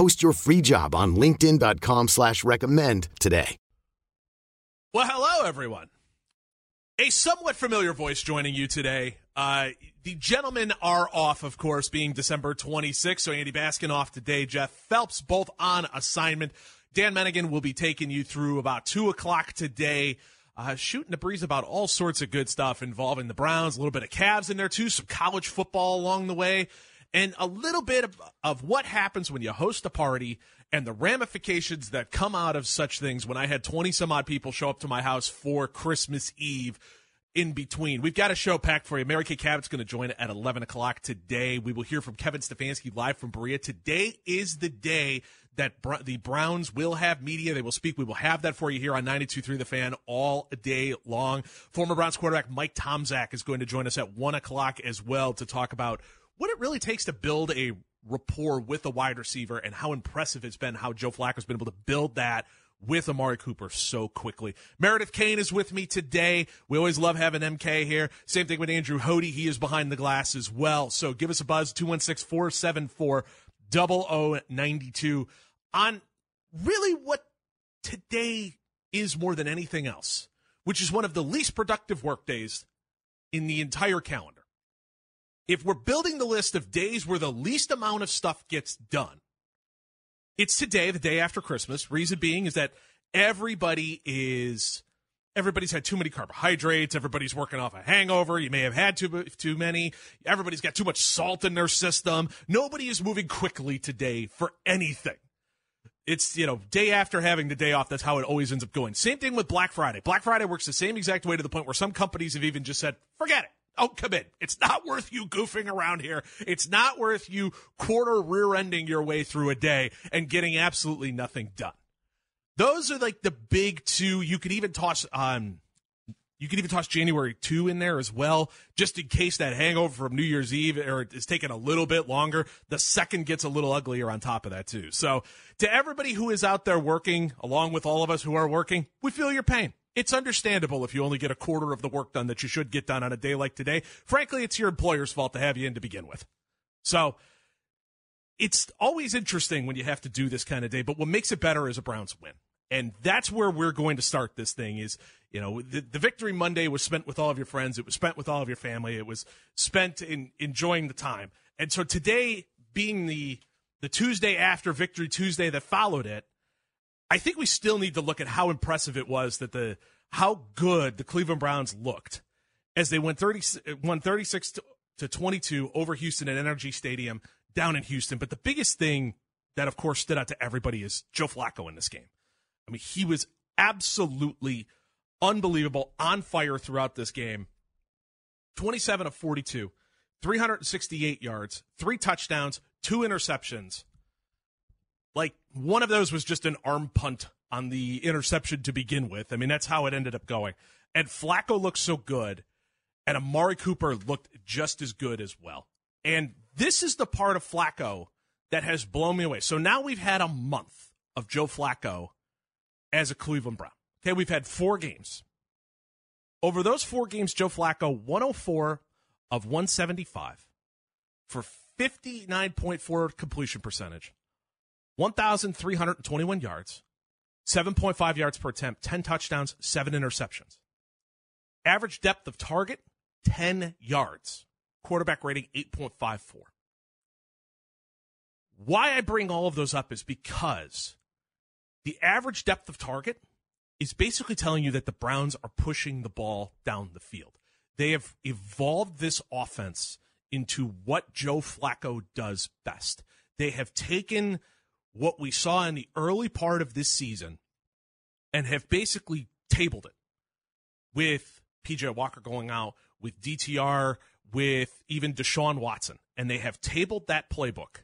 Post your free job on LinkedIn.com slash recommend today. Well, hello everyone. A somewhat familiar voice joining you today. Uh, the gentlemen are off, of course, being December 26th. So Andy Baskin off today, Jeff Phelps both on assignment. Dan Menningen will be taking you through about two o'clock today uh, shooting the breeze about all sorts of good stuff involving the Browns, a little bit of Cavs in there too, some college football along the way, and a little bit of, of what happens when you host a party and the ramifications that come out of such things when I had 20 some odd people show up to my house for Christmas Eve in between. We've got a show packed for you. Mary Kay Cabot's going to join at 11 o'clock today. We will hear from Kevin Stefanski live from Berea. Today is the day that the Browns will have media. They will speak. We will have that for you here on 92.3 The Fan all day long. Former Browns quarterback Mike Tomczak is going to join us at 1 o'clock as well to talk about what it really takes to build a rapport with a wide receiver and how impressive it's been how Joe Flacco's been able to build that with Amari Cooper so quickly. Meredith Kane is with me today. We always love having MK here. Same thing with Andrew Hody. He is behind the glass as well. So give us a buzz, 216 474 0092 on really what today is more than anything else, which is one of the least productive work days in the entire calendar. If we're building the list of days where the least amount of stuff gets done, it's today, the day after Christmas. Reason being is that everybody is everybody's had too many carbohydrates. Everybody's working off a hangover. You may have had too too many. Everybody's got too much salt in their system. Nobody is moving quickly today for anything. It's, you know, day after having the day off, that's how it always ends up going. Same thing with Black Friday. Black Friday works the same exact way to the point where some companies have even just said, forget it. Don't come in. It's not worth you goofing around here. It's not worth you quarter rear ending your way through a day and getting absolutely nothing done. Those are like the big two. You could even toss um, you could even toss January 2 in there as well, just in case that hangover from New Year's Eve or is taking a little bit longer. The second gets a little uglier on top of that, too. So, to everybody who is out there working, along with all of us who are working, we feel your pain. It's understandable if you only get a quarter of the work done that you should get done on a day like today. Frankly, it's your employer's fault to have you in to begin with. So, it's always interesting when you have to do this kind of day, but what makes it better is a Browns win. And that's where we're going to start this thing is you know, the, the victory Monday was spent with all of your friends. It was spent with all of your family. It was spent in enjoying the time. And so today being the, the Tuesday after victory Tuesday that followed it, I think we still need to look at how impressive it was that the, how good the Cleveland Browns looked as they went 30, won 36 to, to 22 over Houston at NRG Stadium down in Houston. But the biggest thing that, of course, stood out to everybody is Joe Flacco in this game. I mean, he was absolutely unbelievable, on fire throughout this game. 27 of 42, 368 yards, three touchdowns, two interceptions. Like one of those was just an arm punt on the interception to begin with. I mean, that's how it ended up going. And Flacco looked so good, and Amari Cooper looked just as good as well. And this is the part of Flacco that has blown me away. So now we've had a month of Joe Flacco as a Cleveland Brown. Okay, we've had four games. Over those four games, Joe Flacco, 104 of 175 for 59.4 completion percentage, 1,321 yards, 7.5 yards per attempt, 10 touchdowns, 7 interceptions. Average depth of target, 10 yards. Quarterback rating, 8.54. Why I bring all of those up is because the average depth of target is basically telling you that the Browns are pushing the ball down the field. They have evolved this offense into what Joe Flacco does best. They have taken what we saw in the early part of this season and have basically tabled it with PJ Walker going out, with DTR, with even Deshaun Watson. And they have tabled that playbook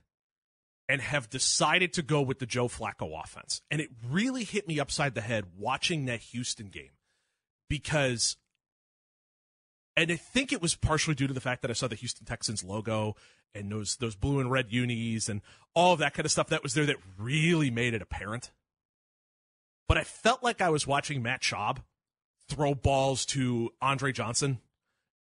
and have decided to go with the Joe Flacco offense. And it really hit me upside the head watching that Houston game because, and I think it was partially due to the fact that I saw the Houston Texans logo and those those blue and red unis and all of that kind of stuff that was there that really made it apparent. But I felt like I was watching Matt Schaub throw balls to Andre Johnson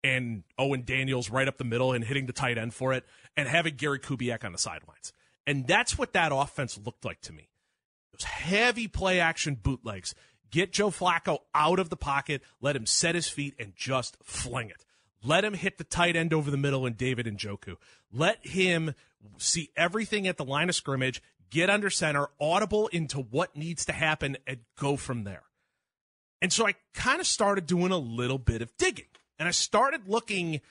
and Owen Daniels right up the middle and hitting the tight end for it and having Gary Kubiak on the sidelines. And that's what that offense looked like to me. Those heavy play action bootlegs. Get Joe Flacco out of the pocket, let him set his feet and just fling it. Let him hit the tight end over the middle and David Njoku. Let him see everything at the line of scrimmage, get under center, audible into what needs to happen, and go from there. And so I kind of started doing a little bit of digging. And I started looking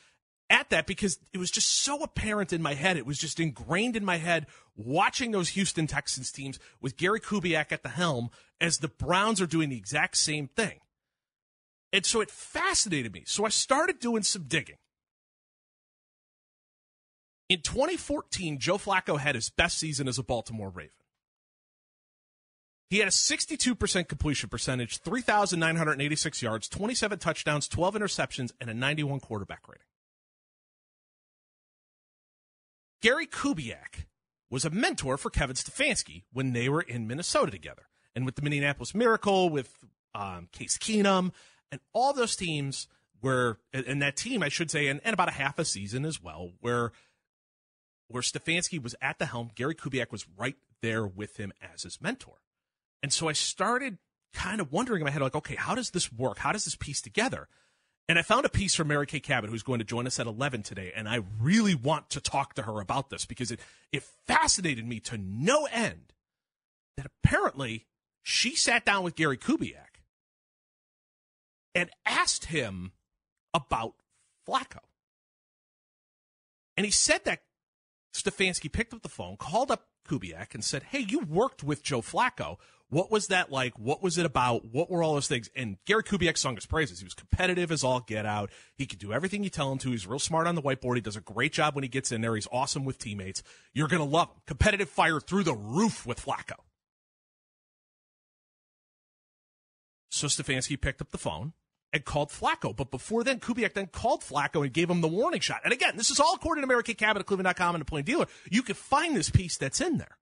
at that because it was just so apparent in my head. It was just ingrained in my head watching those Houston Texans teams with Gary Kubiak at the helm as the Browns are doing the exact same thing. And so it fascinated me. So I started doing some digging. In 2014, Joe Flacco had his best season as a Baltimore Raven. He had a 62% completion percentage, 3,986 yards, 27 touchdowns, 12 interceptions, and a 91 quarterback rating. Gary Kubiak was a mentor for Kevin Stefanski when they were in Minnesota together. And with the Minneapolis Miracle, with um, Case Keenum, and all those teams where, and that team, I should say, and, and about a half a season as well, where where Stefanski was at the helm, Gary Kubiak was right there with him as his mentor. And so I started kind of wondering in my head, like, okay, how does this work? How does this piece together? And I found a piece from Mary Kay Cabot, who's going to join us at 11 today. And I really want to talk to her about this because it, it fascinated me to no end that apparently she sat down with Gary Kubiak and asked him about Flacco. And he said that Stefanski picked up the phone, called up Kubiak, and said, Hey, you worked with Joe Flacco. What was that like? What was it about? What were all those things? And Gary Kubiak sung his praises. He was competitive as all get out. He could do everything you tell him to. He's real smart on the whiteboard. He does a great job when he gets in there. He's awesome with teammates. You're going to love him. Competitive fire through the roof with Flacco. So Stefanski picked up the phone and called Flacco. But before then, Kubiak then called Flacco and gave him the warning shot. And again, this is all according to at Cleveland.com and the Plain Dealer. You can find this piece that's in there.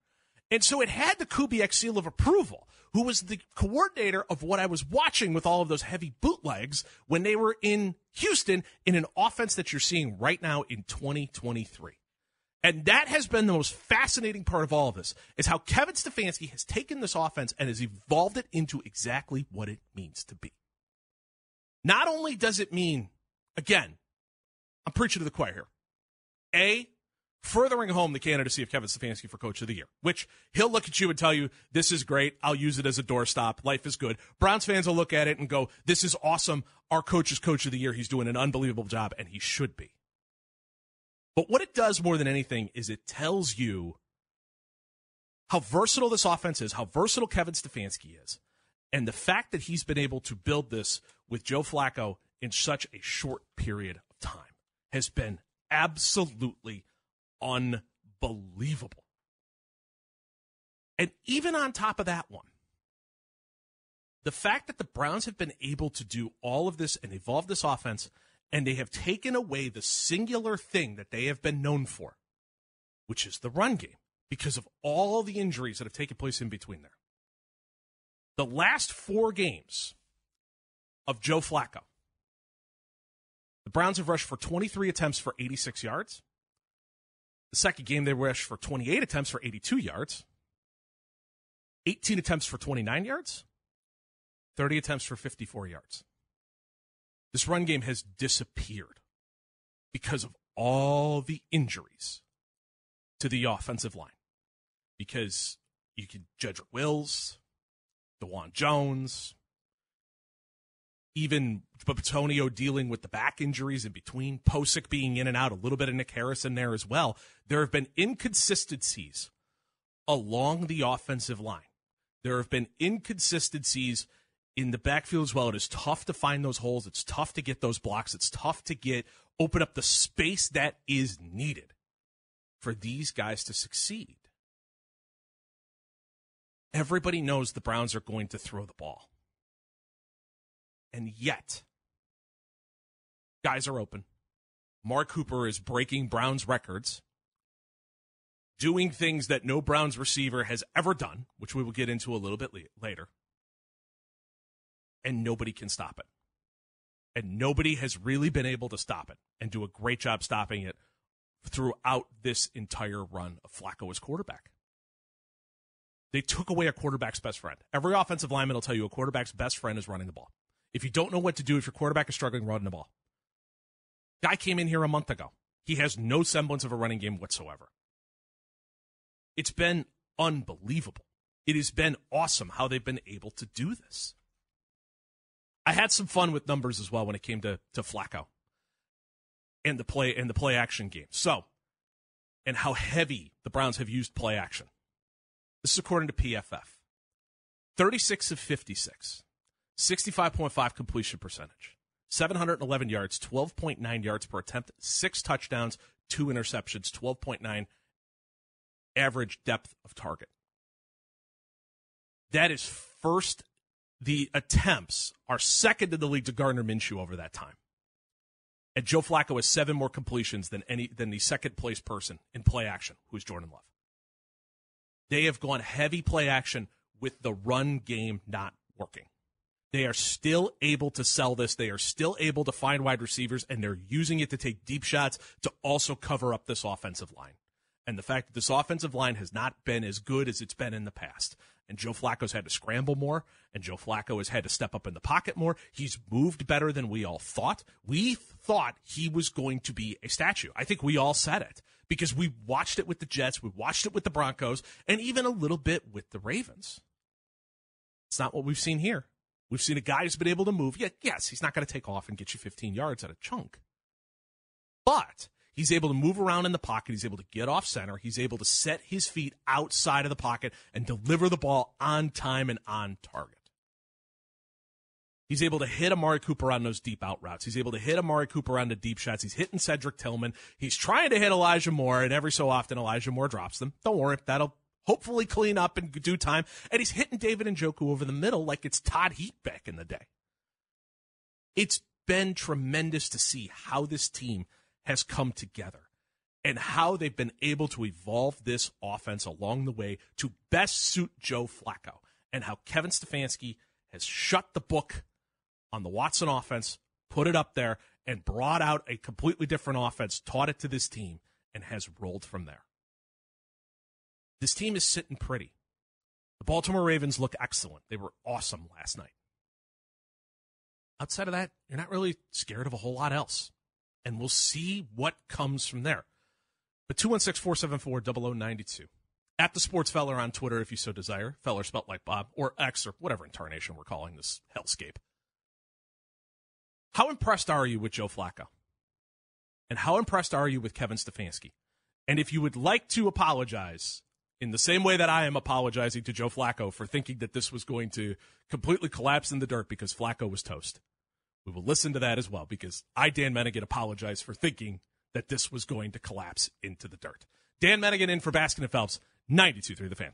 And so it had the Kubiak seal of approval, who was the coordinator of what I was watching with all of those heavy bootlegs when they were in Houston in an offense that you're seeing right now in 2023. And that has been the most fascinating part of all of this is how Kevin Stefanski has taken this offense and has evolved it into exactly what it means to be. Not only does it mean, again, I'm preaching to the choir here. A, furthering home the candidacy of Kevin Stefanski for Coach of the Year, which he'll look at you and tell you, this is great. I'll use it as a doorstop. Life is good. Browns fans will look at it and go, this is awesome. Our coach is Coach of the Year. He's doing an unbelievable job, and he should be. But what it does more than anything is it tells you how versatile this offense is, how versatile Kevin Stefanski is, and the fact that he's been able to build this with Joe Flacco in such a short period of time has been absolutely unbelievable. And even on top of that one, the fact that the Browns have been able to do all of this and evolve this offense, and they have taken away the singular thing that they have been known for, which is the run game, because of all the injuries that have taken place in between there. The last four games of Joe Flacco, the Browns have rushed for 23 attempts for 86 yards. The second game, they rushed for 28 attempts for 82 yards, 18 attempts for 29 yards, 30 attempts for 54 yards. This run game has disappeared because of all the injuries to the offensive line. Because you could Jedrick Wills, Dawand Jones, even Bitonio dealing with the back injuries in between, Pocic being in and out, a little bit of Nick Harrison there as well. There have been inconsistencies along the offensive line. There have been inconsistencies in the backfield as well. It is tough to find those holes. It's tough to get those blocks. It's tough to get open up the space that is needed for these guys to succeed. Everybody knows the Browns are going to throw the ball. And yet, guys are open. Amari Cooper is breaking Browns records, doing things that no Browns receiver has ever done, which we will get into a little bit later. And nobody can stop it. And nobody has really been able to stop it and do a great job stopping it throughout this entire run of Flacco as quarterback. They took away a quarterback's best friend. Every offensive lineman will tell you a quarterback's best friend is running the ball. If you don't know what to do, if your quarterback is struggling running the ball, guy came in here a month ago. He has no semblance of a running game whatsoever. It's been unbelievable. It has been awesome how they've been able to do this. I had some fun with numbers as well when it came to, to Flacco and the play and the play action game. So, and how heavy the Browns have used play action. This is according to PFF. 36 of 56, 65.5 completion percentage, 711 yards, 12.9 yards per attempt, six touchdowns, two interceptions, 12.9 average depth of target. That is first the attempts are second in the league to Gardner Minshew over that time. And Joe Flacco has seven more completions than any than the second place person in play action, who's Jordan Love. They have gone heavy play action with the run game not working. They are still able to sell this. They are still able to find wide receivers, and they're using it to take deep shots to also cover up this offensive line. And the fact that this offensive line has not been as good as it's been in the past and Joe Flacco's had to scramble more, and Joe Flacco has had to step up in the pocket more. He's moved better than we all thought. We thought he was going to be a statue. I think we all said it because we watched it with the Jets, we watched it with the Broncos, and even a little bit with the Ravens. It's not what we've seen here. We've seen a guy who's been able to move. Yeah, yes, he's not going to take off and get you 15 yards at a chunk. But He's able to move around in the pocket. He's able to get off center. He's able to set his feet outside of the pocket and deliver the ball on time and on target. He's able to hit Amari Cooper on those deep out routes. He's able to hit Amari Cooper on the deep shots. He's hitting Cedric Tillman. He's trying to hit Elijah Moore, and every so often Elijah Moore drops them. Don't worry, that'll hopefully clean up in due time. And he's hitting David Njoku over the middle like it's Todd Heap back in the day. It's been tremendous to see how this team has come together and how they've been able to evolve this offense along the way to best suit Joe Flacco and how Kevin Stefanski has shut the book on the Watson offense, put it up there, and brought out a completely different offense, taught it to this team, and has rolled from there. This team is sitting pretty. The Baltimore Ravens look excellent. They were awesome last night. Outside of that, you're not really scared of a whole lot else and we'll see what comes from there. But 216 474 0092. At the Sports Feller on Twitter, if you so desire. Feller spelt like Bob, or X, or whatever incarnation we're calling this hellscape. How impressed are you with Joe Flacco? And how impressed are you with Kevin Stefanski? And if you would like to apologize in the same way that I am apologizing to Joe Flacco for thinking that this was going to completely collapse in the dirt because Flacco was toast. We will listen to that as well because I, Dan Menningen, apologize for thinking that this was going to collapse into the dirt. Dan Menningen in for Baskin and Phelps, 92.3 The Fan.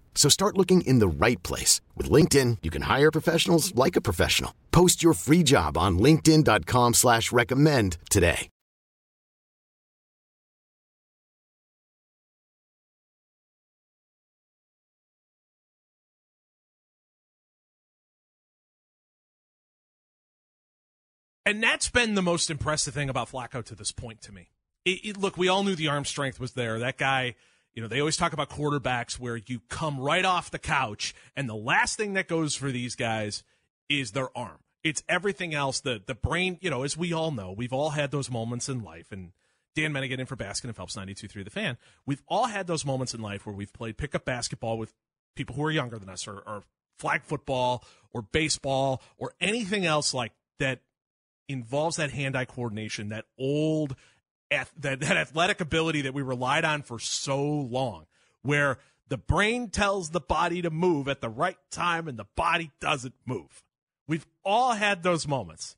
So start looking in the right place. With LinkedIn, you can hire professionals like a professional. Post your free job on linkedin.com slash recommend today. And that's been the most impressive thing about Flacco to this point to me. It, it, look, we all knew the arm strength was there. That guy, you know, they always talk about quarterbacks where you come right off the couch, and the last thing that goes for these guys is their arm. It's everything else. The the brain, you know, as we all know, we've all had those moments in life. And Dan Menningen in for Baskin and Phelps 92.3 The Fan. We've all had those moments in life where we've played pickup basketball with people who are younger than us, or, or flag football, or baseball, or anything else like that involves that hand-eye coordination, that old that, that athletic ability that we relied on for so long, where the brain tells the body to move at the right time and the body doesn't move. We've all had those moments.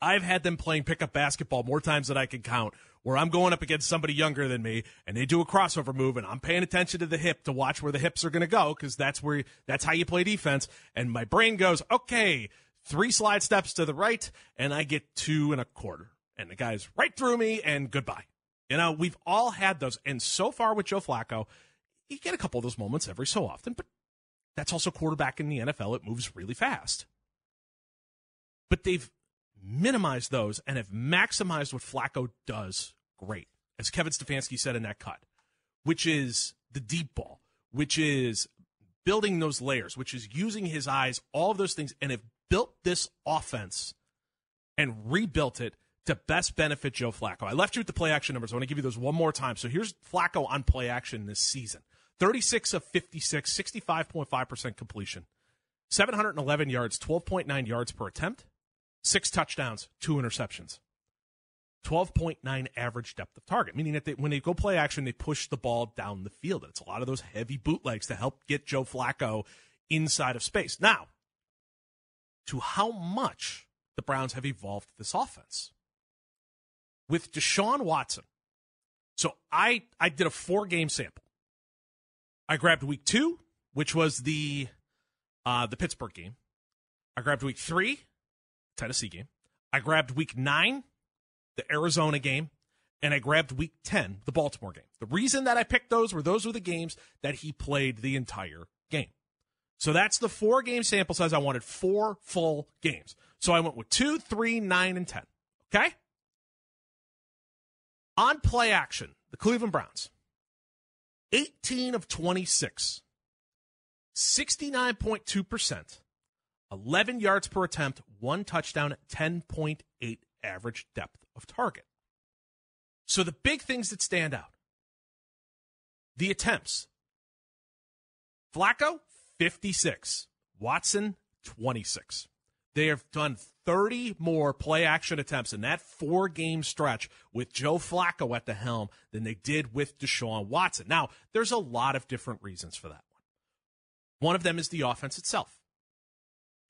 I've had them playing pickup basketball more times than I can count, where I'm going up against somebody younger than me and they do a crossover move and I'm paying attention to the hip to watch where the hips are going to go because that's where that's how you play defense. And my brain goes, okay, three slide steps to the right, and I get two and a quarter and the guy's right through me and goodbye. You know, we've all had those. And so far with Joe Flacco, you get a couple of those moments every so often, but that's also quarterback in the NFL. It moves really fast. But they've minimized those and have maximized what Flacco does great, as Kevin Stefanski said in that cut, which is the deep ball, which is building those layers, which is using his eyes, all of those things, and have built this offense and rebuilt it to best benefit Joe Flacco. I left you with the play action numbers. I want to give you those one more time. So here's Flacco on play action this season 36 of 56, 65.5% completion, 711 yards, 12.9 yards per attempt, six touchdowns, two interceptions. 12.9 average depth of target, meaning that they, when they go play action, they push the ball down the field. It's a lot of those heavy bootlegs to help get Joe Flacco inside of space. Now, to how much the Browns have evolved this offense with Deshaun Watson. So I I did a four game sample. I grabbed week two, which was the uh, the Pittsburgh game. I grabbed week three, Tennessee game. I grabbed week nine, the Arizona game, and I grabbed week ten, the Baltimore game. The reason that I picked those were those were the games that he played the entire game. So that's the four game sample size. I wanted four full games. So I went with two, three, nine, and ten. Okay? On play action, the Cleveland Browns, 18 of 26, 69.2%, 11 yards per attempt, one touchdown, 10.8 average depth of target. So the big things that stand out the attempts Flacco, 56, Watson, 26. They have done 30 more play action attempts in that four game stretch with Joe Flacco at the helm than they did with Deshaun Watson. Now, there's a lot of different reasons for that one. One of them is the offense itself.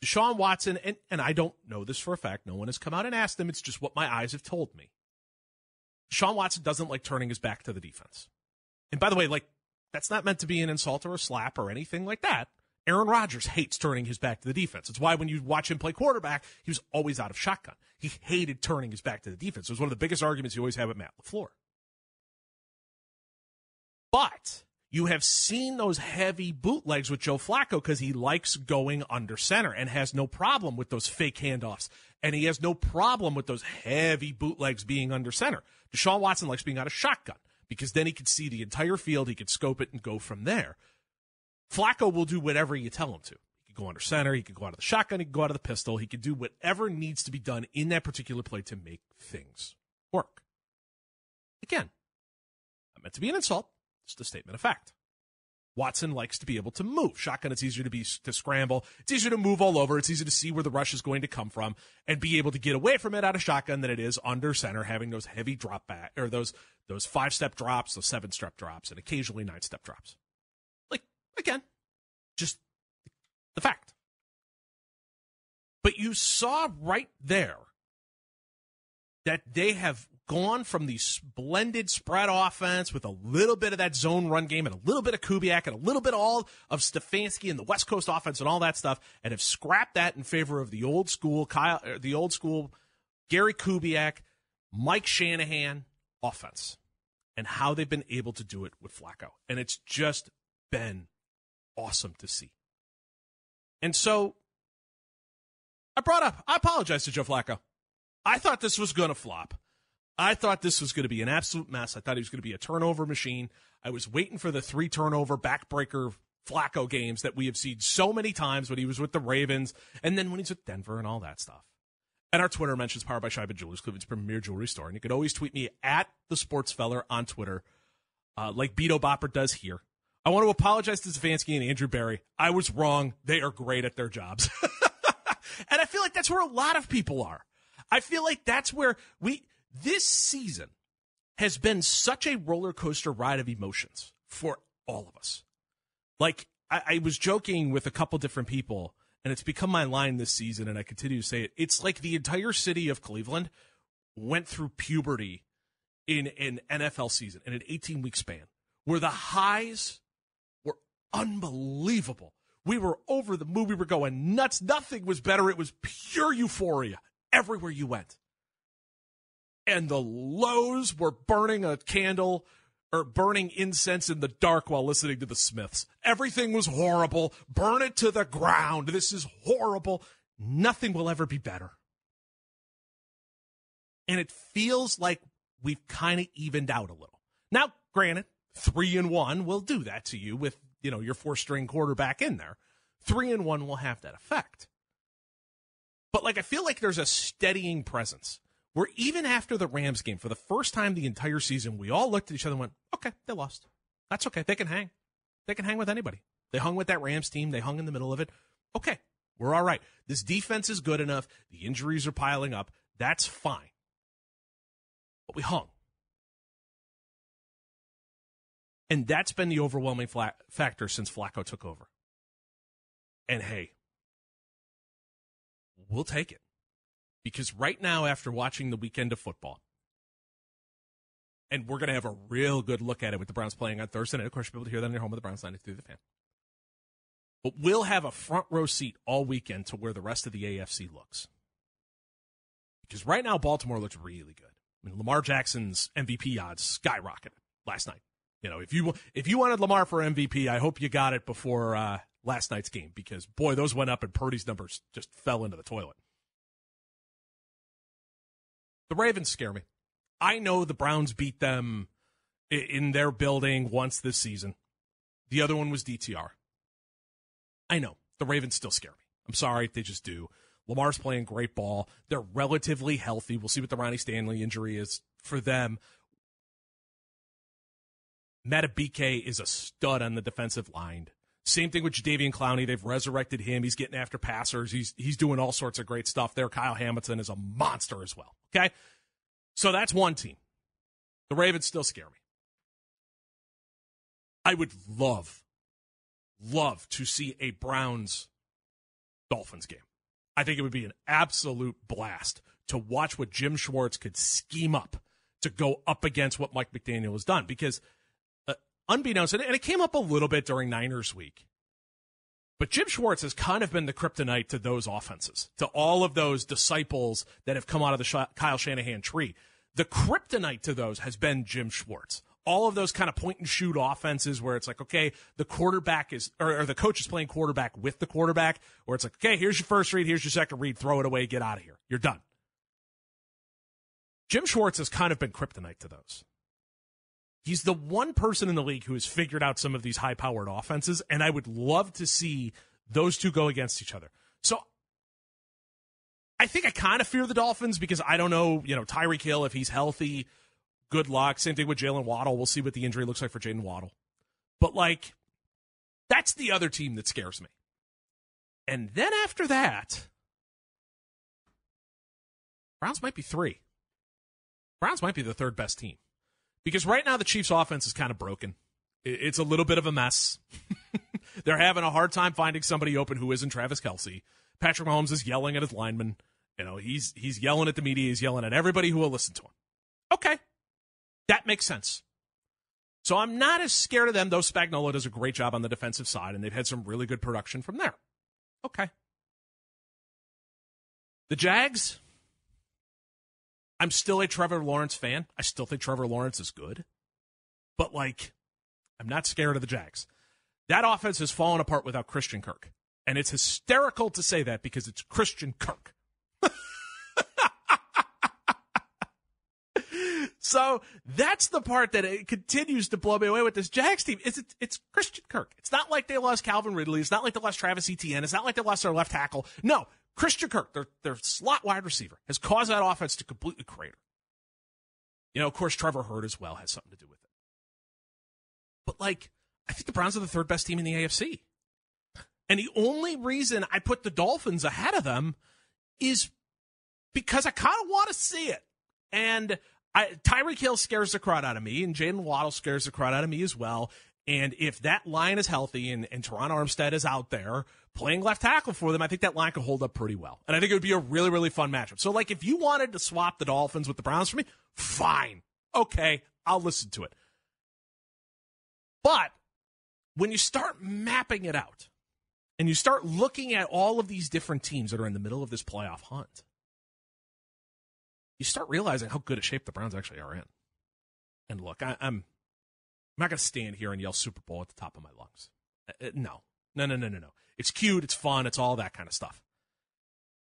Deshaun Watson, and, and I don't know this for a fact, no one has come out and asked them. It's just what my eyes have told me. Deshaun Watson doesn't like turning his back to the defense. And by the way, like, that's not meant to be an insult or a slap or anything like that. Aaron Rodgers hates turning his back to the defense. It's why when you watch him play quarterback, he was always out of shotgun. He hated turning his back to the defense. It was one of the biggest arguments you always have with Matt LaFleur. But you have seen those heavy bootlegs with Joe Flacco because he likes going under center and has no problem with those fake handoffs. And he has no problem with those heavy bootlegs being under center. Deshaun Watson likes being out of shotgun. because then he could see the entire field, he could scope it and go from there. Flacco will do whatever you tell him to. He could go under center, he could go out of the shotgun, he could go out of the pistol, he could do whatever needs to be done in that particular play to make things work. Again, not meant to be an insult, just a statement of fact. Watson likes to be able to move. Shotgun, it's easier to be to scramble. It's easier to move all over. It's easier to see where the rush is going to come from and be able to get away from it out of shotgun than it is under center, having those heavy drop back or those those five step drops, those seven step drops, and occasionally nine step drops. Again, just the fact. But you saw right there that they have gone from the splendid spread offense with a little bit of that zone run game and a little bit of Kubiak and a little bit all of Stefanski and the West Coast offense and all that stuff, and have scrapped that in favor of the old school Kyle, er, the old school Gary Kubiak, Mike Shanahan offense, and how they've been able to do it with Flacco, and it's just been awesome to see. And so, I brought up. I apologize to Joe Flacco. I thought this was going to flop. I thought this was going to be an absolute mess. I thought he was going to be a turnover machine. I was waiting for the three turnover backbreaker Flacco games that we have seen so many times when he was with the Ravens and then when he's with Denver and all that stuff. And our Twitter mentions powered by Scheibe Jewelers, Cleveland's premier jewelry store. And you can always tweet me at the Sports Feller on Twitter, uh, like Beto Bopper does here. I want to apologize to Stefanski and Andrew Berry. I was wrong. They are great at their jobs. and I feel like that's where a lot of people are. I feel like that's where we this season has been such a roller coaster ride of emotions for all of us. Like, I, I, was joking with a couple different people, and it's become my line this season, and I continue to say it. It's like the entire city of Cleveland went through puberty in an NFL season in an 18 week span where the highs unbelievable. We were over the moon. We were going nuts. Nothing was better. It was pure euphoria everywhere you went and the lows were burning a candle or burning incense in the dark while listening to the Smiths. Everything was horrible. Burn it to the ground. This is horrible. Nothing will ever be better. And it feels like we've kind of evened out a little. Now, granted, three and one will do that to you with, you know, your four string quarterback in there. Three and one will have that effect. But like, I feel like there's a steadying presence where even after the Rams game, for the first time the entire season, we all looked at each other and went, okay, they lost. That's okay. They can hang. They can hang with anybody. They hung with that Rams team. They hung in the middle of it. Okay, we're all right. This defense is good enough. The injuries are piling up. That's fine. But we hung. And that's been the overwhelming fla- factor since Flacco took over. And hey, we'll take it. Because right now, after watching the weekend of football, and we're going to have a real good look at it with the Browns playing on Thursday night. Of course, you'll be able to hear that in your home with the Browns line through the fan. But we'll have a front row seat all weekend to where the rest of the AFC looks. Because right now, Baltimore looks really good. I mean, Lamar Jackson's MVP odds skyrocketed last night. You know, if you if you wanted Lamar for MVP, I hope you got it before uh, last night's game because boy, those went up and Purdy's numbers just fell into the toilet. The Ravens scare me. I know the Browns beat them in their building once this season. The other one was DTR. I know. The Ravens still scare me. I'm sorry, they just do. Lamar's playing great ball. They're relatively healthy. We'll see what the Ronnie Stanley injury is for them. Madubuike is a stud on the defensive line. Same thing with Jadeveon Clowney. They've resurrected him. He's getting after passers. He's he's doing all sorts of great stuff there. Kyle Hamilton is a monster as well. Okay. So that's one team. The Ravens still scare me. I would love, love to see a Browns Dolphins game. I think it would be an absolute blast to watch what Jim Schwartz could scheme up to go up against what Mike McDaniel has done because unbeknownst, and it came up a little bit during Niners week. But Jim Schwartz has kind of been the kryptonite to those offenses, to all of those disciples that have come out of the Kyle Shanahan tree. The kryptonite to those has been Jim Schwartz. All of those kind of point and shoot offenses where it's like, okay, the quarterback is, or, or the coach is playing quarterback with the quarterback, where it's like, okay, here's your first read, here's your second read, throw it away, get out of here. You're done. Jim Schwartz has kind of been kryptonite to those. He's the one person in the league who has figured out some of these high powered offenses, and I would love to see those two go against each other. So I think I kind of fear the Dolphins because I don't know, you know, Tyreek Hill, if he's healthy, good luck. Same thing with Jalen Waddle. We'll see what the injury looks like for Jalen Waddle. But like, that's the other team that scares me. And then after that, Browns might be three. Browns might be the third best team. Because right now the Chiefs' offense is kind of broken. It's a little bit of a mess. They're having a hard time finding somebody open who isn't Travis Kelce. Patrick Mahomes is yelling at his linemen. You know, he's he's yelling at the media. He's yelling at everybody who will listen to him. Okay, that makes sense. So I'm not as scared of them, though Spagnuolo does a great job on the defensive side, and they've had some really good production from there. Okay. The Jags, I'm still a Trevor Lawrence fan. I still think Trevor Lawrence is good. But, like, I'm not scared of the Jags. That offense has fallen apart without Christian Kirk. And it's hysterical to say that because it's Christian Kirk. so that's the part that it continues to blow me away with this Jags team. Is it's, it's Christian Kirk. It's not like they lost Calvin Ridley. It's not like they lost Travis Etienne. It's not like they lost their left tackle. No, Christian Kirk, their, their slot wide receiver, has caused that offense to completely crater. You know, of course, Trevor Hurd as well has something to do with it. But, like, I think the Browns are the third best team in the AFC. And the only reason I put the Dolphins ahead of them is because I kind of want to see it. And I, Tyreek Hill scares the crowd out of me, and Jalen Waddle scares the crowd out of me as well. And if that line is healthy and, and Terron Armstead is out there playing left tackle for them, I think that line could hold up pretty well. And I think it would be a really, really fun matchup. So, like, if you wanted to swap the Dolphins with the Browns for me, fine. Okay, I'll listen to it. But when you start mapping it out and you start looking at all of these different teams that are in the middle of this playoff hunt, you start realizing how good a shape the Browns actually are in. And look, I, am I'm not going to stand here and yell Super Bowl at the top of my lungs. Uh, uh, no, no, no, no, no, no. It's cute, it's fun, it's all that kind of stuff.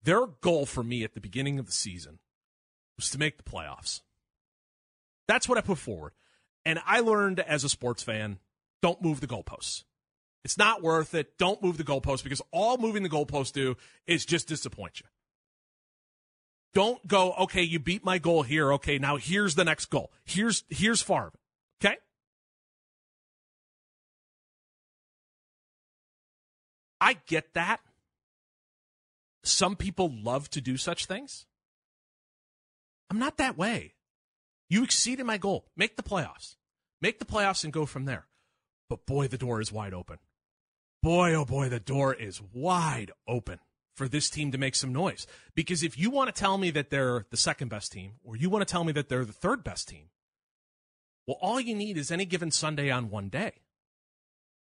Their goal for me at the beginning of the season was to make the playoffs. That's what I put forward. And I learned as a sports fan don't move the goalposts. It's not worth it. Don't move the goalposts because all moving the goalposts do is just disappoint you. Don't go, okay, you beat my goal here. Okay, now here's the next goal. Here's here's Favre. I get that. Some people love to do such things. I'm not that way. You exceeded my goal. Make the playoffs. Make the playoffs and go from there. But boy, the door is wide open. Boy, oh boy, the door is wide open for this team to make some noise. Because if you want to tell me that they're the second best team, or you want to tell me that they're the third best team, well, all you need is any given Sunday on one day.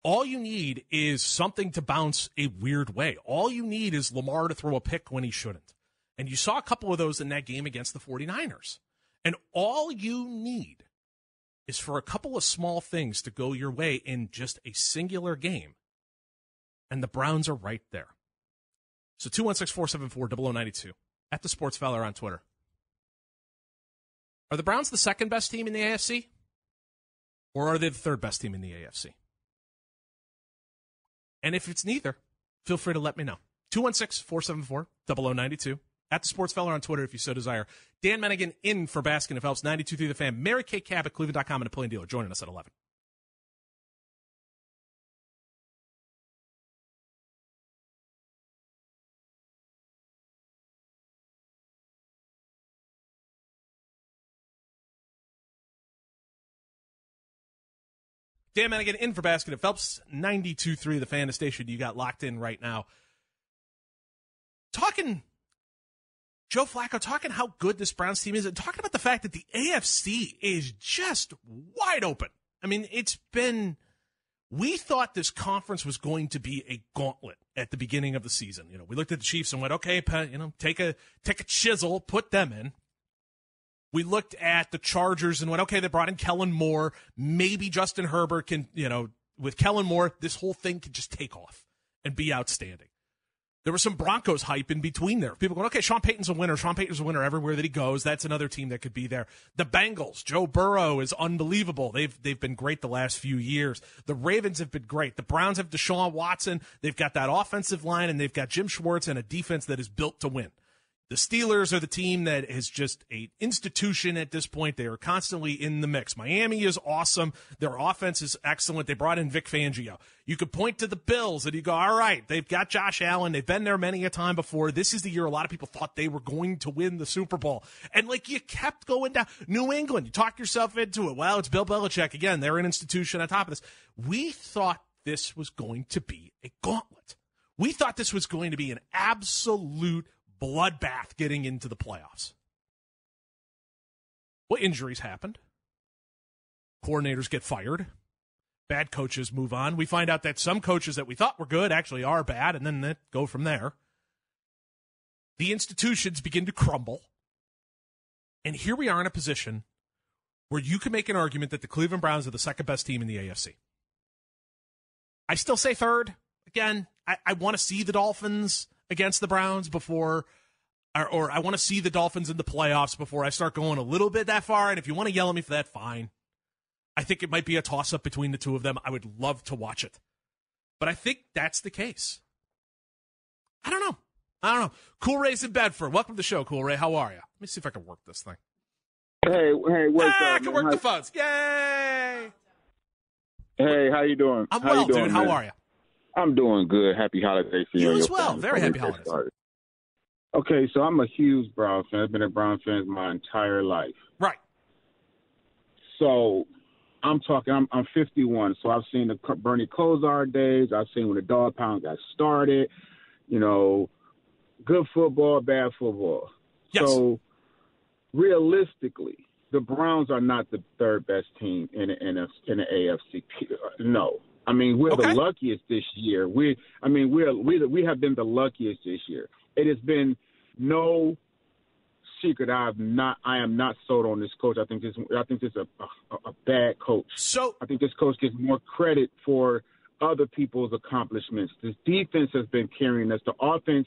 All you need is something to bounce a weird way. All you need is Lamar to throw a pick when he shouldn't. And you saw a couple of those in that game against the 49ers. And all you need is for a couple of small things to go your way in just a singular game. And the Browns are right there. So 216 474 0092 at the Sports Feller on Twitter. Are the Browns the second best team in the AFC? Or are they the third best team in the AFC? And if it's neither, feel free to let me know. 216 474 0092 at the Sports Feller on Twitter if you so desire. Dan Menningen in for Baskin of Phelps 92 the fan. Mary Kay Cabot at Cleveland.com and a plain dealer joining us at 11. Dan Menningen in for Baskin of Phelps, 92.3 the fan station you got locked in right now. Talking Joe Flacco, talking how good this Browns team is and talking about the fact that the AFC is just wide open. I mean, it's been we thought this conference was going to be a gauntlet at the beginning of the season. You know, we looked at the Chiefs and went, okay, you know, take a take a chisel, put them in we looked at the Chargers and went, okay, they brought in Kellen Moore. Maybe Justin Herbert can, you know, with Kellen Moore, this whole thing could just take off and be outstanding. There was some Broncos hype in between there. People going, okay, Sean Payton's a winner. Sean Payton's a winner everywhere that he goes. That's another team that could be there. The Bengals, Joe Burrow is unbelievable. They've they've been great the last few years. The Ravens have been great. The Browns have Deshaun Watson. They've got that offensive line and they've got Jim Schwartz and a defense that is built to win. The Steelers are the team that is just a institution at this point. They are constantly in the mix. Miami is awesome. Their offense is excellent. They brought in Vic Fangio. You could point to the Bills and you go, all right, they've got Josh Allen. They've been there many a time before. This is the year a lot of people thought they were going to win the Super Bowl. And like you kept going down. New England, you talk yourself into it. Well, it's Bill Belichick again. They're an institution on top of this. We thought this was going to be a gauntlet. We thought this was going to be an absolute bloodbath getting into the playoffs. What injuries happened? Coordinators get fired. Bad coaches move on. We find out that some coaches that we thought were good actually are bad, and then that go from there. The institutions begin to crumble. And here we are in a position where you can make an argument that the Cleveland Browns are the second best team in the AFC. I still say third. Again, I, I want to see the Dolphins against the Browns before, or, or I want to see the Dolphins in the playoffs before I start going a little bit that far. And if you want to yell at me for that, fine. I think it might be a toss up between the two of them. I would love to watch it. But I think that's the case. I don't know. I don't know. Cool Ray's in Bedford. Welcome to the show, Cool Ray. How are you? Let me see if I can work this thing. Hey, hey, what's ah, up? I can man? work How- the phones. Yay! Hey, how you doing? I'm how well, you doing, dude. How are you? I'm doing good. Happy holidays to you. You as well. family. Very happy holidays. started. Okay, so I'm a huge Brown fan. I've been a Brown fan my entire life. Right. So I'm talking. I'm, I'm 51, so I've seen the Bernie Kosar days. I've seen when the Dog Pound got started. You know, good football, bad football. Yes. So realistically, the Browns are not the third best team in the, in the, in the AFC. No, I mean we're Okay. the luckiest this year. We, I mean we're we we have been the luckiest this year. It has been no secret. I have not. I am not sold on this coach. I think this. I think this is a, a, a bad coach. So I think this coach gets more credit for other people's accomplishments. This defense has been carrying us. The offense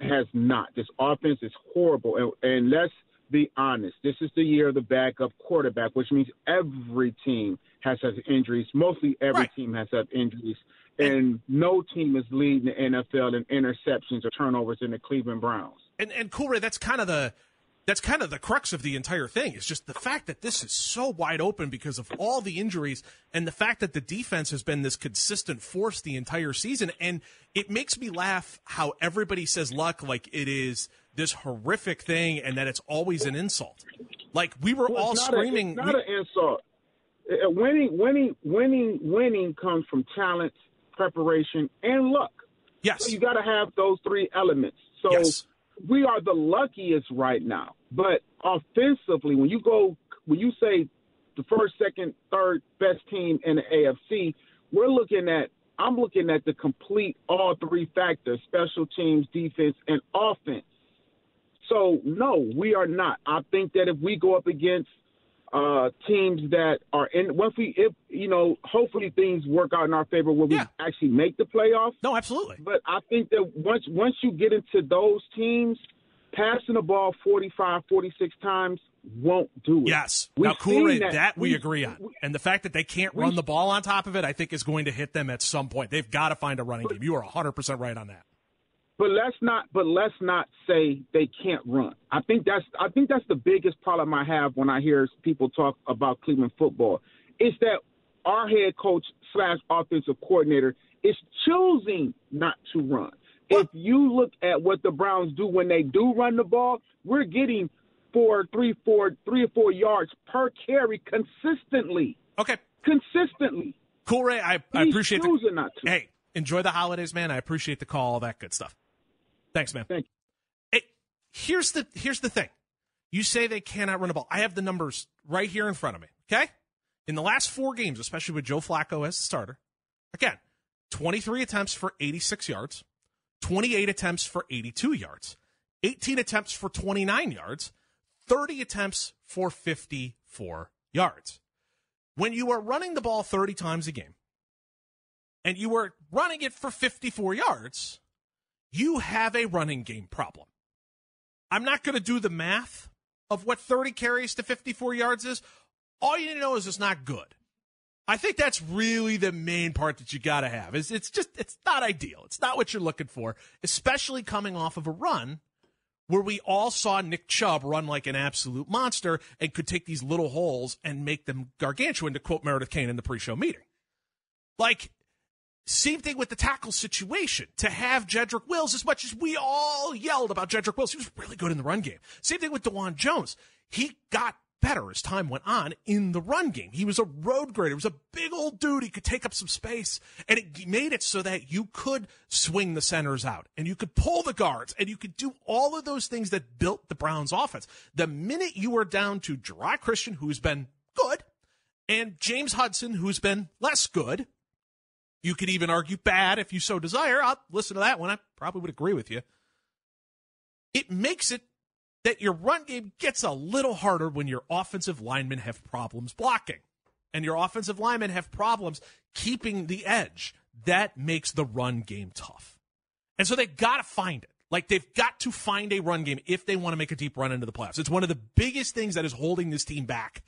has not. This offense is horrible. And, and let's be honest. This is the year of the backup quarterback, which means every team has had injuries. Mostly every Right. team has had injuries. And no team is leading the NFL in interceptions or turnovers in the Cleveland Browns. and and Cool Ray, that's kind of the that's kind of the crux of the entire thing. It's just the fact that this is so wide open because of all the injuries and the fact that the defense has been this consistent force the entire season. And it makes me laugh how everybody says luck like it is this horrific thing and that it's always an insult. Like we were Well, all a- screaming. it's not we- an insult. Uh, Winning, winning, winning, winning comes from talent, preparation, and luck. yes. So you got to have those three elements. So Yes. we are the luckiest right now. But offensively, when you go, when you say the first, second, third best team in the AFC, we're looking at. I'm looking at the complete all three factors: special teams, defense, and offense. So no, we are not. I think that if we go up against uh, teams that are in, once we, if you know, hopefully things work out in our favor where we Yeah. actually make the playoffs. no, absolutely. But I think that once once you get into those teams, passing the ball 45, 46 times won't do it. Yes. We've now, that. that we We- agree on. we- And the fact that they can't we- run the ball on top of it, I think is going to hit them at some point. They've got to find a running game. You are 100% right on that. But let's not but let's not say they can't run. I think that's I think that's the biggest problem I have when I hear people talk about Cleveland football. Is that our head coach slash offensive coordinator is choosing not to run. If you look at what the Browns do when they do run the ball, we're getting four, three, four, three or four yards per carry consistently. Okay. Consistently. Cool, Ray. I, I appreciate the. choosing not to. Hey, enjoy the holidays, man. I appreciate the call, all that good stuff. Thanks, man. Thank Hey, here's the here's the thing. You say they cannot run the ball. I have the numbers right here in front of me. Okay, in the last four games, especially with Joe Flacco as the starter, again, 23 attempts for 86 yards, 28 attempts for 82 yards, 18 attempts for 29 yards, 30 attempts for 54 yards. When you are running the ball 30 times a game, and you are running it for 54 yards, you have a running game problem. I'm not going to do the math of what 30 carries to 54 yards is. All you need to know is it's not good. I think that's really the main part that you got to have. Is it's just it's not ideal. It's not what you're looking for, especially coming off of a run where we all saw Nick Chubb run like an absolute monster and could take these little holes and make them gargantuan, to quote Meredith Kane in the pre-show meeting. Like, same thing with the tackle situation. To have Jedrick Wills, as much as we all yelled about Jedrick Wills, he was really good in the run game. Same thing with Dawand Jones. He got better as time went on in the run game. He was a road grader. He was a big old dude. He could take up some space and it made it so that you could swing the centers out and you could pull the guards and you could do all of those things that built the Browns offense. The minute you were down to Geron Christian, who's been good, and James Hudson, who's been less good, you could even argue bad if you so desire. I'll listen to that one. I probably would agree with you. It makes it that your run game gets a little harder when your offensive linemen have problems blocking and your offensive linemen have problems keeping the edge. That makes the run game tough. And so they got to find it. Like they've got to find a run game if they want to make a deep run into the playoffs. It's one of the biggest things that is holding this team back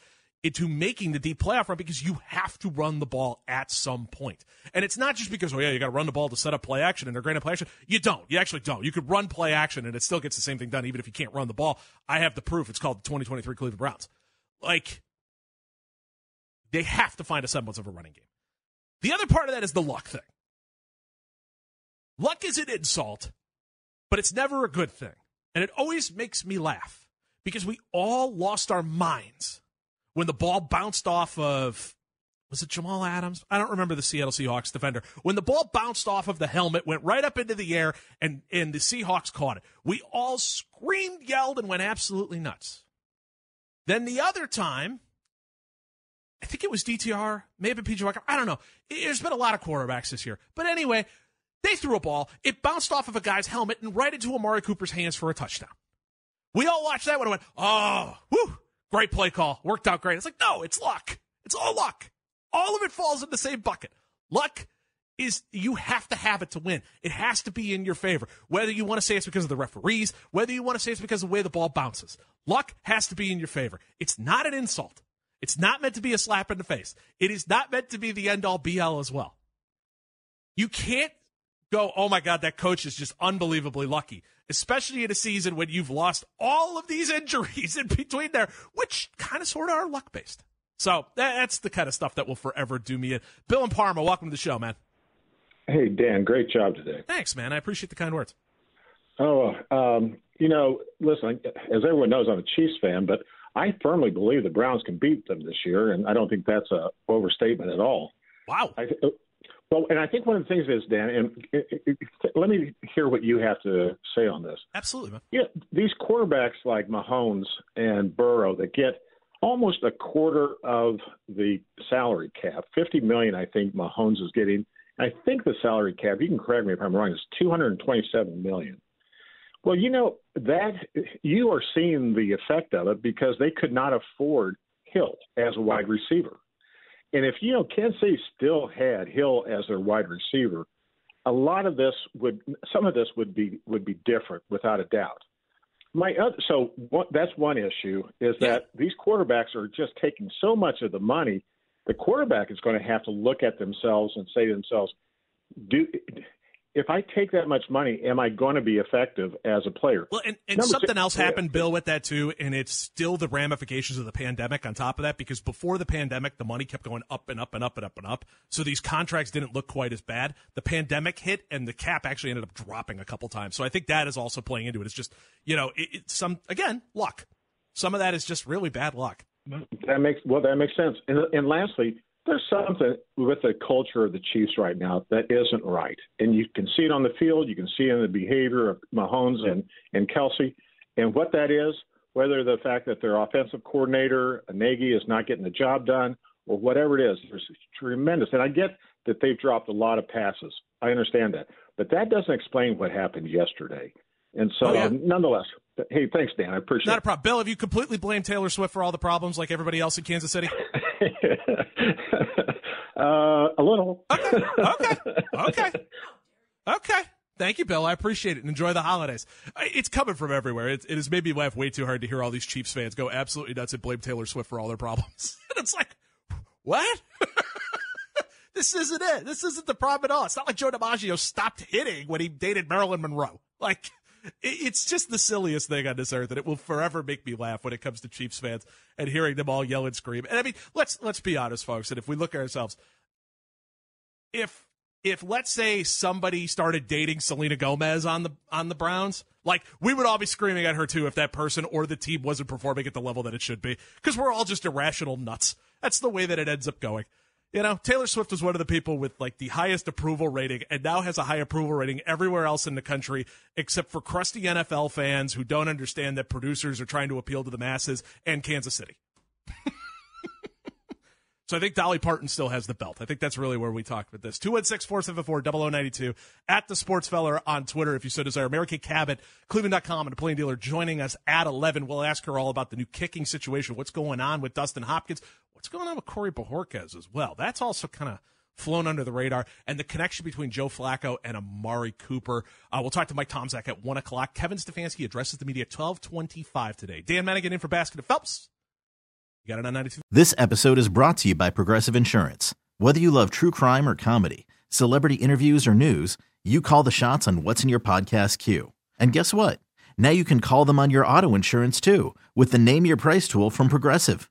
into making the deep playoff run because you have to run the ball at some point. And it's not just because, oh yeah, you got to run the ball to set up play action and they're great at play action. You don't. You actually don't. You could run play action and it still gets the same thing done even if you can't run the ball. I have the proof. It's called the 2023 Cleveland Browns. Like, they have to find a semblance of a running game. The other part of that is the luck thing. Luck is an insult, but it's never a good thing. And it always makes me laugh because we all lost our minds when the ball bounced off of was it Jamal Adams? I don't remember the Seattle Seahawks defender. When the ball bounced off of the helmet, went right up into the air, and, and the Seahawks caught it. We all screamed, yelled, and went absolutely nuts. Then the other time, I think it was DTR, maybe PJ Walker. I don't know. There's been a lot of quarterbacks this year. But anyway, they threw a ball. It bounced off of a guy's helmet and right into Amari Cooper's hands for a touchdown. We all watched that one and went, oh, whew, Great play call. Worked out great. It's like, no, it's luck. It's all luck. All of it falls in the same bucket. Luck is you have to have it to win. It has to be in your favor. Whether you want to say it's because of the referees, whether you want to say it's because of the way the ball bounces. Luck has to be in your favor. It's not an insult. It's not meant to be a slap in the face. It is not meant to be the end all be all as well. You can't go, oh my God, that coach is just unbelievably lucky especially in a season when you've lost all of these injuries in between there, which kind of sort of are luck based. So that's the kind of stuff that will forever do me in. Bill and Parma, welcome to the show, man. Hey, Dan, great job today. Thanks, man. I appreciate the kind words. Oh, um, you know, listen, as everyone knows, I'm a Chiefs fan, but I firmly believe the Browns can beat them this year, and I don't think that's a overstatement at all. Wow. I, well, and I think one of the things is, Dan, and let me hear what you have to say on this. Absolutely, man. Yeah, these quarterbacks like Mahomes and Burrow that get almost a quarter of the salary cap, fifty million, I think Mahomes is getting. I think the salary cap, you can correct me if I'm wrong, is two hundred and twenty-seven million. Well, you know that you are seeing the effect of it because they could not afford Hill as a wide receiver. And if you know Kansas City still had Hill as their wide receiver, a lot of this would some of this would be would be different without a doubt. My other, so what, that's one issue is that these quarterbacks are just taking so much of the money. The quarterback is going to have to look at themselves and say to themselves, "Do if I take that much money, am I going to be effective as a player? Well, and, and something six, else happened, Bill, with that too, and it's still the ramifications of the pandemic on top of that, because before the pandemic, the money kept going up and up and up and up and up. So these contracts didn't look quite as bad. The pandemic hit, and the cap actually ended up dropping a couple times. So I think that is also playing into it. It's just, you know, it, it, some, again, luck. Some of that is just really bad luck. That makes, well, that makes sense. And, and lastly, there's something with the culture of the Chiefs right now that isn't right, and you can see it on the field. You can see it in the behavior of Mahomes and and Kelce, and what that is. Whether the fact that their offensive coordinator Nagy is not getting the job done, or whatever it is, there's tremendous. And I get that they've dropped a lot of passes. I understand that, but that doesn't explain what happened yesterday. And so, oh, yeah. nonetheless, hey, thanks, Dan. I appreciate. It. Not a problem, Bill. Have you completely blamed Taylor Swift for all the problems, like everybody else in Kansas City? uh, a little. Okay. Okay. Okay. Okay. Thank you, Bill. I appreciate it and enjoy the holidays. It's coming from everywhere. It, it has made me laugh way too hard to hear all these Chiefs fans go absolutely nuts and blame Taylor Swift for all their problems. and it's like, what? this isn't it. This isn't the problem at all. It's not like Joe DiMaggio stopped hitting when he dated Marilyn Monroe. Like, it's just the silliest thing on this earth, and it will forever make me laugh when it comes to Chiefs fans and hearing them all yell and scream. And I mean, let's let's be honest, folks. And if we look at ourselves, if if let's say somebody started dating Selena Gomez on the on the Browns, like we would all be screaming at her too if that person or the team wasn't performing at the level that it should be, because we're all just irrational nuts. That's the way that it ends up going. You know, Taylor Swift was one of the people with like the highest approval rating and now has a high approval rating everywhere else in the country except for crusty NFL fans who don't understand that producers are trying to appeal to the masses and Kansas City. so I think Dolly Parton still has the belt. I think that's really where we talk with this. 216 474 0092 at the Sports Feller on Twitter if you so desire. Mary Kay Cabot, Cleveland.com, and a plain dealer joining us at 11. We'll ask her all about the new kicking situation, what's going on with Dustin Hopkins, what's going on with Corey Bojorquez as well. That's also kind of flown under the radar, and the connection between Joe Flacco and Amari Cooper. Uh, we'll talk to Mike Tomczak at 1 o'clock. Kevin Stefanski addresses the media at 1225 today. Dan Menningen in for Baskin of Phelps. You got it on 92. This episode is brought to you by Progressive Insurance. Whether you love true crime or comedy, celebrity interviews or news, you call the shots on what's in your podcast queue. And guess what? Now you can call them on your auto insurance too with the Name Your Price tool from Progressive.